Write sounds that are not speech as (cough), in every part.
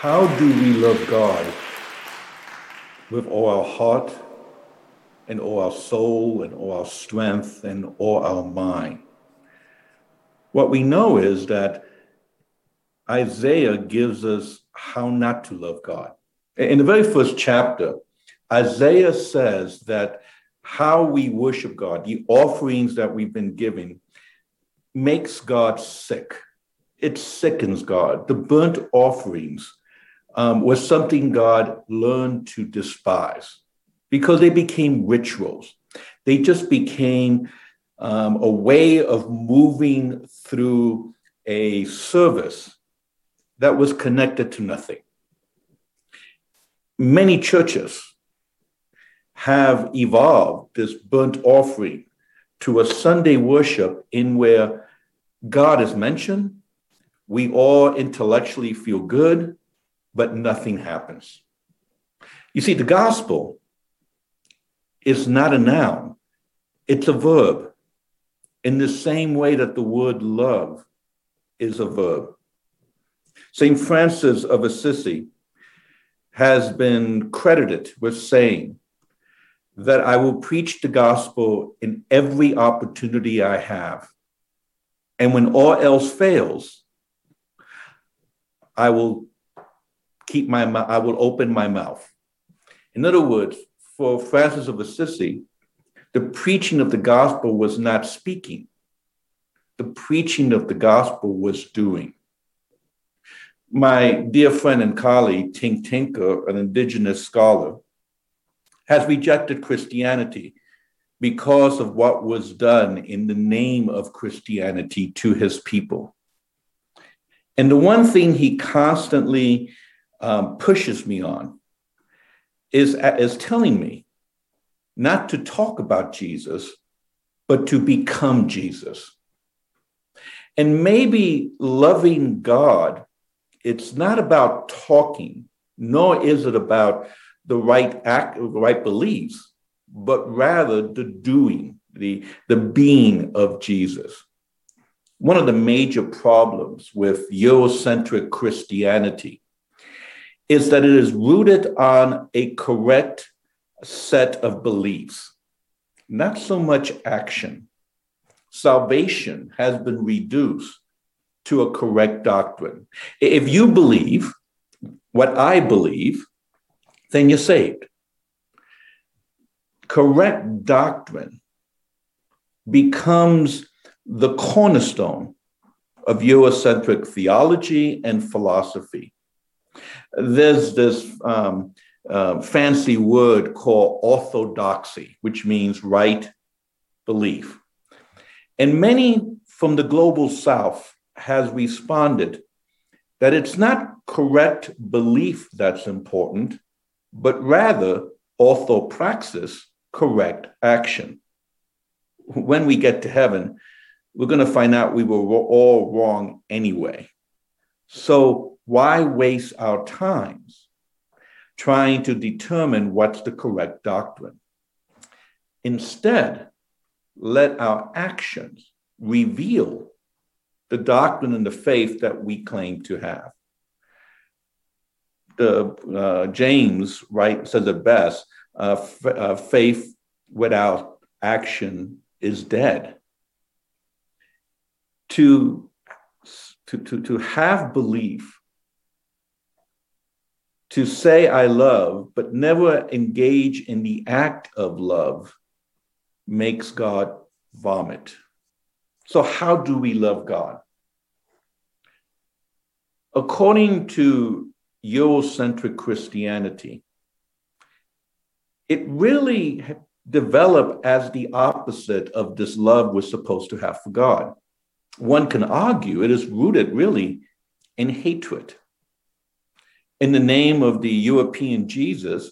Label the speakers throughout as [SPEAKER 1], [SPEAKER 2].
[SPEAKER 1] How do we love God with all our heart and all our soul and all our strength and all our mind? What we know is that Isaiah gives us how not to love God. In the very first chapter, Isaiah says that how we worship God, the offerings that we've been giving, makes God sick. It sickens God. The burnt offerings um, was something God learned to despise because they became rituals. They just became um, a way of moving through a service that was connected to nothing. Many churches have evolved this burnt offering to a Sunday worship in where God is mentioned. We all intellectually feel good, but nothing happens. You see, the gospel is not a noun, it's a verb, in the same way that the word love is a verb. St. Francis of Assisi has been credited with saying that I will preach the gospel in every opportunity I have. And when all else fails, I will keep my mouth, I will open my mouth. In other words, for Francis of Assisi, the preaching of the gospel was not speaking. The preaching of the gospel was doing. My dear friend and colleague, Tink Tinker, an indigenous scholar, has rejected Christianity because of what was done in the name of Christianity to his people. And the one thing he constantly um, pushes me on is, is telling me not to talk about Jesus, but to become Jesus. And maybe loving God, it's not about talking, nor is it about the right act, the right beliefs, but rather the doing, the, the being of Jesus. One of the major problems with Eurocentric Christianity is that it is rooted on a correct set of beliefs, not so much action. Salvation has been reduced to a correct doctrine. If you believe what I believe, then you're saved. Correct doctrine becomes the cornerstone of Eurocentric theology and philosophy there's this um, uh, fancy word called orthodoxy, which means right belief. And many from the global south has responded that it's not correct belief that's important, but rather orthopraxis, correct action. When we get to heaven, we're going to find out we were all wrong anyway. So why waste our times trying to determine what's the correct doctrine? Instead, let our actions reveal the doctrine and the faith that we claim to have. The, uh, James right says it best: uh, f- uh, faith without action is dead. To, to, to, to have belief to say I love, but never engage in the act of love, makes God vomit. So, how do we love God? According to Eurocentric Christianity, it really developed as the opposite of this love we're supposed to have for God. One can argue it is rooted really in hatred in the name of the European Jesus,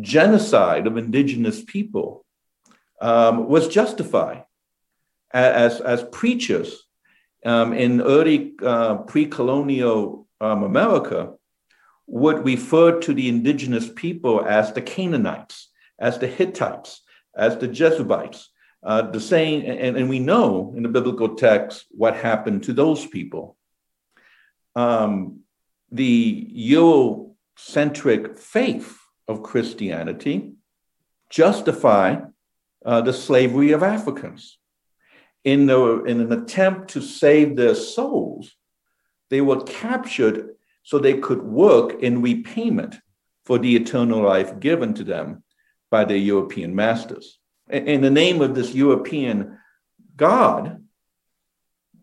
[SPEAKER 1] genocide of indigenous people um, was justified as, as preachers um, in early uh, pre colonial um, America would refer to the indigenous people as the Canaanites, as the Hittites, as the Jebusites. Uh, the same, and, and we know in the biblical text what happened to those people. Um, the Eurocentric faith of Christianity justify uh, the slavery of Africans. In, the, in an attempt to save their souls, they were captured so they could work in repayment for the eternal life given to them by their European masters. In the name of this European God,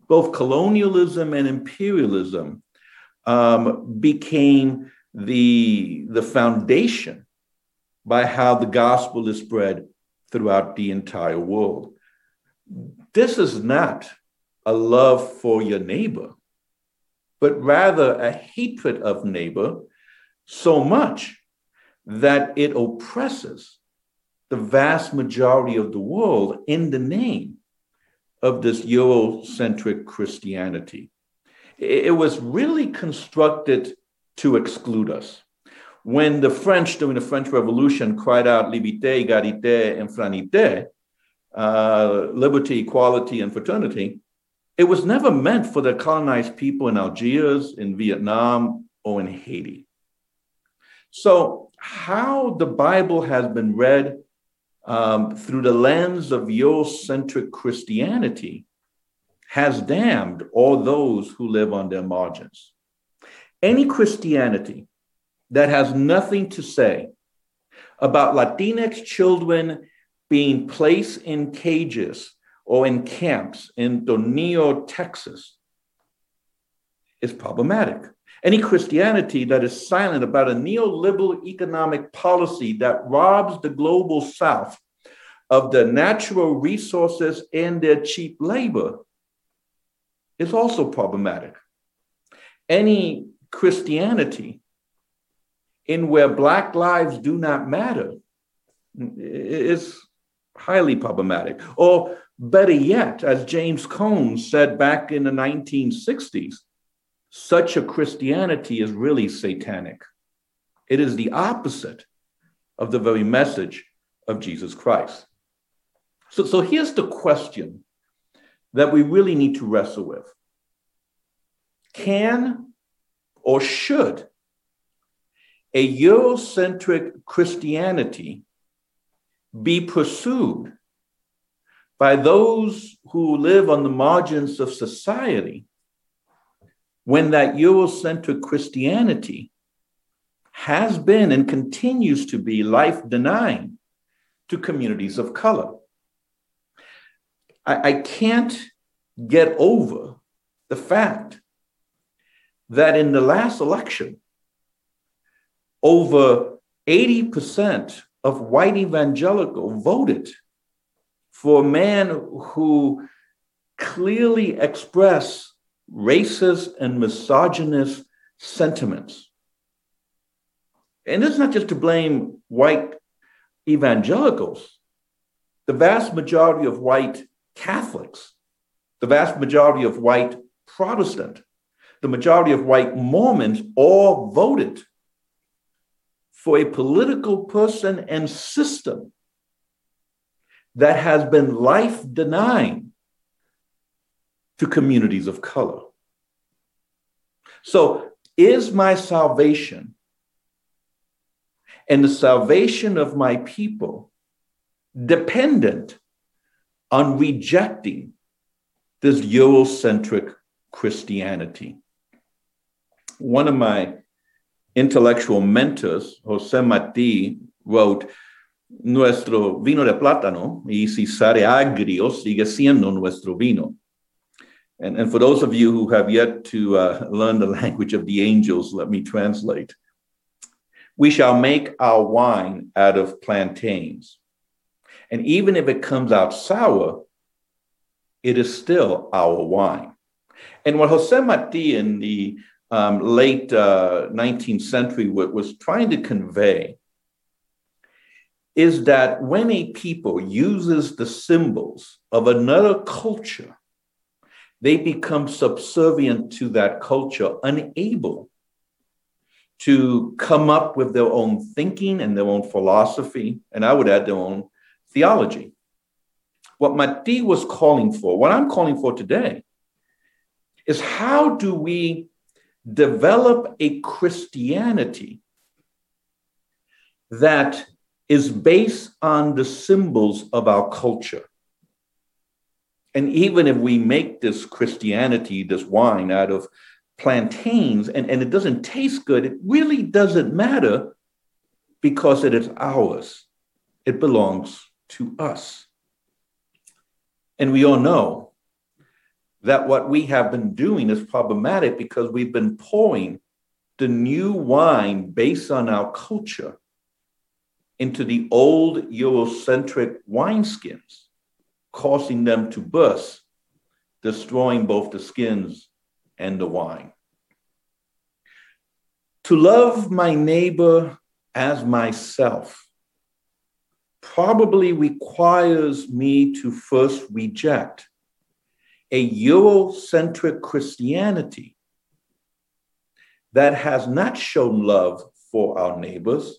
[SPEAKER 1] both colonialism and imperialism um, became the, the foundation by how the gospel is spread throughout the entire world. This is not a love for your neighbor, but rather a hatred of neighbor so much that it oppresses the vast majority of the world in the name of this Eurocentric Christianity. It was really constructed to exclude us. When the French, during the French Revolution, cried out liberté, égalité, and fraternité, uh, liberty, equality, and fraternity, it was never meant for the colonized people in Algiers, in Vietnam, or in Haiti. So, how the Bible has been read um, through the lens of Eurocentric Christianity has damned all those who live on their margins. Any Christianity that has nothing to say about Latinx children being placed in cages or in camps in Tornillo, Texas, is problematic. Any Christianity that is silent about a neoliberal economic policy that robs the global south of the natural resources and their cheap labor is also problematic. Any Christianity in where Black lives do not matter is highly problematic. Or better yet, as James Cone said back in the 1960s, such a Christianity is really satanic. It is the opposite of the very message of Jesus Christ. So, so here's the question that we really need to wrestle with Can or should a Eurocentric Christianity be pursued by those who live on the margins of society when that Eurocentric Christianity has been and continues to be life denying to communities of color. I, I, can't get over the fact that in the last election, over 80% of white evangelical voted for a man who clearly expressed racist and misogynist sentiments. And it's not just to blame white evangelicals. The vast majority of white Catholics, the vast majority of white Protestant, the majority of white Mormons all voted for a political person and system that has been life denying to communities of color. So, is my salvation and the salvation of my people dependent on rejecting this Eurocentric Christianity? One of my intellectual mentors, Jose Marti, wrote, Nuestro vino de plátano, y si sale agrio, sigue siendo nuestro vino. And, and for those of you who have yet to uh, learn the (laughs) language of the angels, let me translate. We shall make our wine out of plantains. And even if it comes out sour, it is still our wine. And what Jose Marti in the um, late uh, 19th century was trying to convey is that when a people uses the symbols of another culture they become subservient to that culture, unable to come up with their own thinking and their own philosophy, and I would add their own theology. What Marti was calling for, what I'm calling for today, is how do we develop a Christianity that is based on the symbols of our culture. And even if we make this Christianity, this wine out of plantains, and, and it doesn't taste good, it really doesn't matter because it is ours. It belongs to us. And we all know that what we have been doing is problematic because we've been pouring the new wine based on our culture into the old Eurocentric wineskins, causing them to burst, destroying both the skins and the wine. To love my neighbor as myself probably requires me to first reject a Eurocentric Christianity that has not shown love for our neighbors,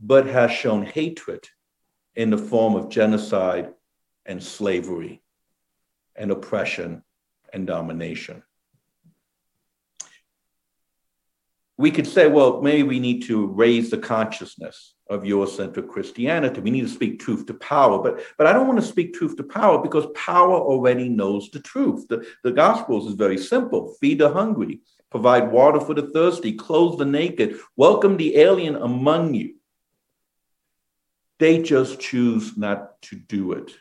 [SPEAKER 1] but has shown hatred in the form of genocide and slavery and oppression and domination. We could say, well, maybe we need to raise the consciousness of Eurocentric Christianity. We need to speak truth to power. But, but I don't want to speak truth to power because power already knows the truth. The, the Gospels is very simple feed the hungry, provide water for the thirsty, clothe the naked, welcome the alien among you. They just choose not to do it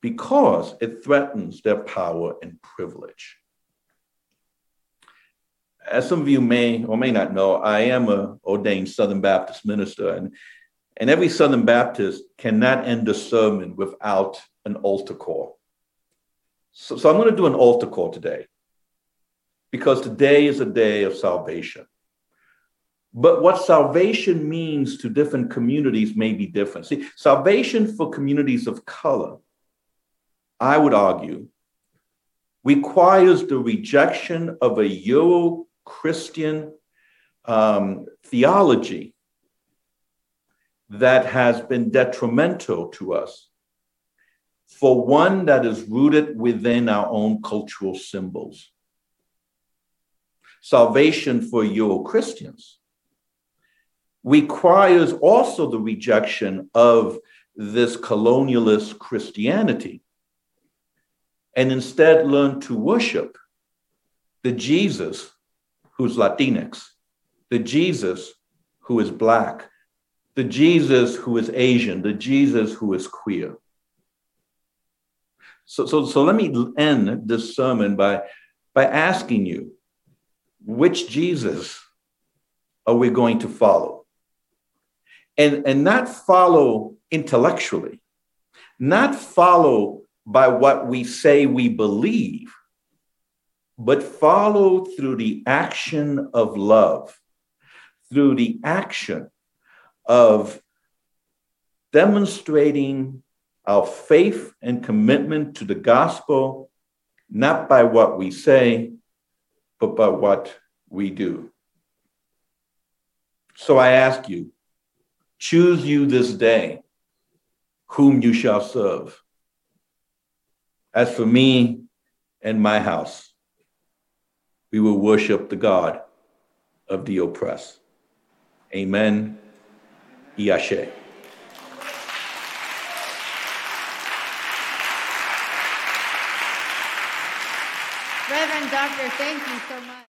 [SPEAKER 1] because it threatens their power and privilege. As some of you may or may not know, I am an ordained Southern Baptist minister, and and every Southern Baptist cannot end a sermon without an altar call. So, so I'm going to do an altar call today because today is a day of salvation. But what salvation means to different communities may be different. See, salvation for communities of color, I would argue, requires the rejection of a Euro Christian um, theology that has been detrimental to us for one that is rooted within our own cultural symbols. Salvation for Euro Christians requires also the rejection of this colonialist Christianity and instead learn to worship the Jesus who's Latinx, the Jesus who is Black, the Jesus who is Asian, the Jesus who is queer. So, so, so let me end this sermon by, by asking you which Jesus are we going to follow? And, and not follow intellectually, not follow by what we say we believe, but follow through the action of love, through the action of demonstrating our faith and commitment to the gospel, not by what we say, but by what we do. So I ask you, choose you this day whom you shall serve. As for me and my house, we will worship the God of the oppressed. Amen Yashe.
[SPEAKER 2] Reverend Doctor, thank you so much.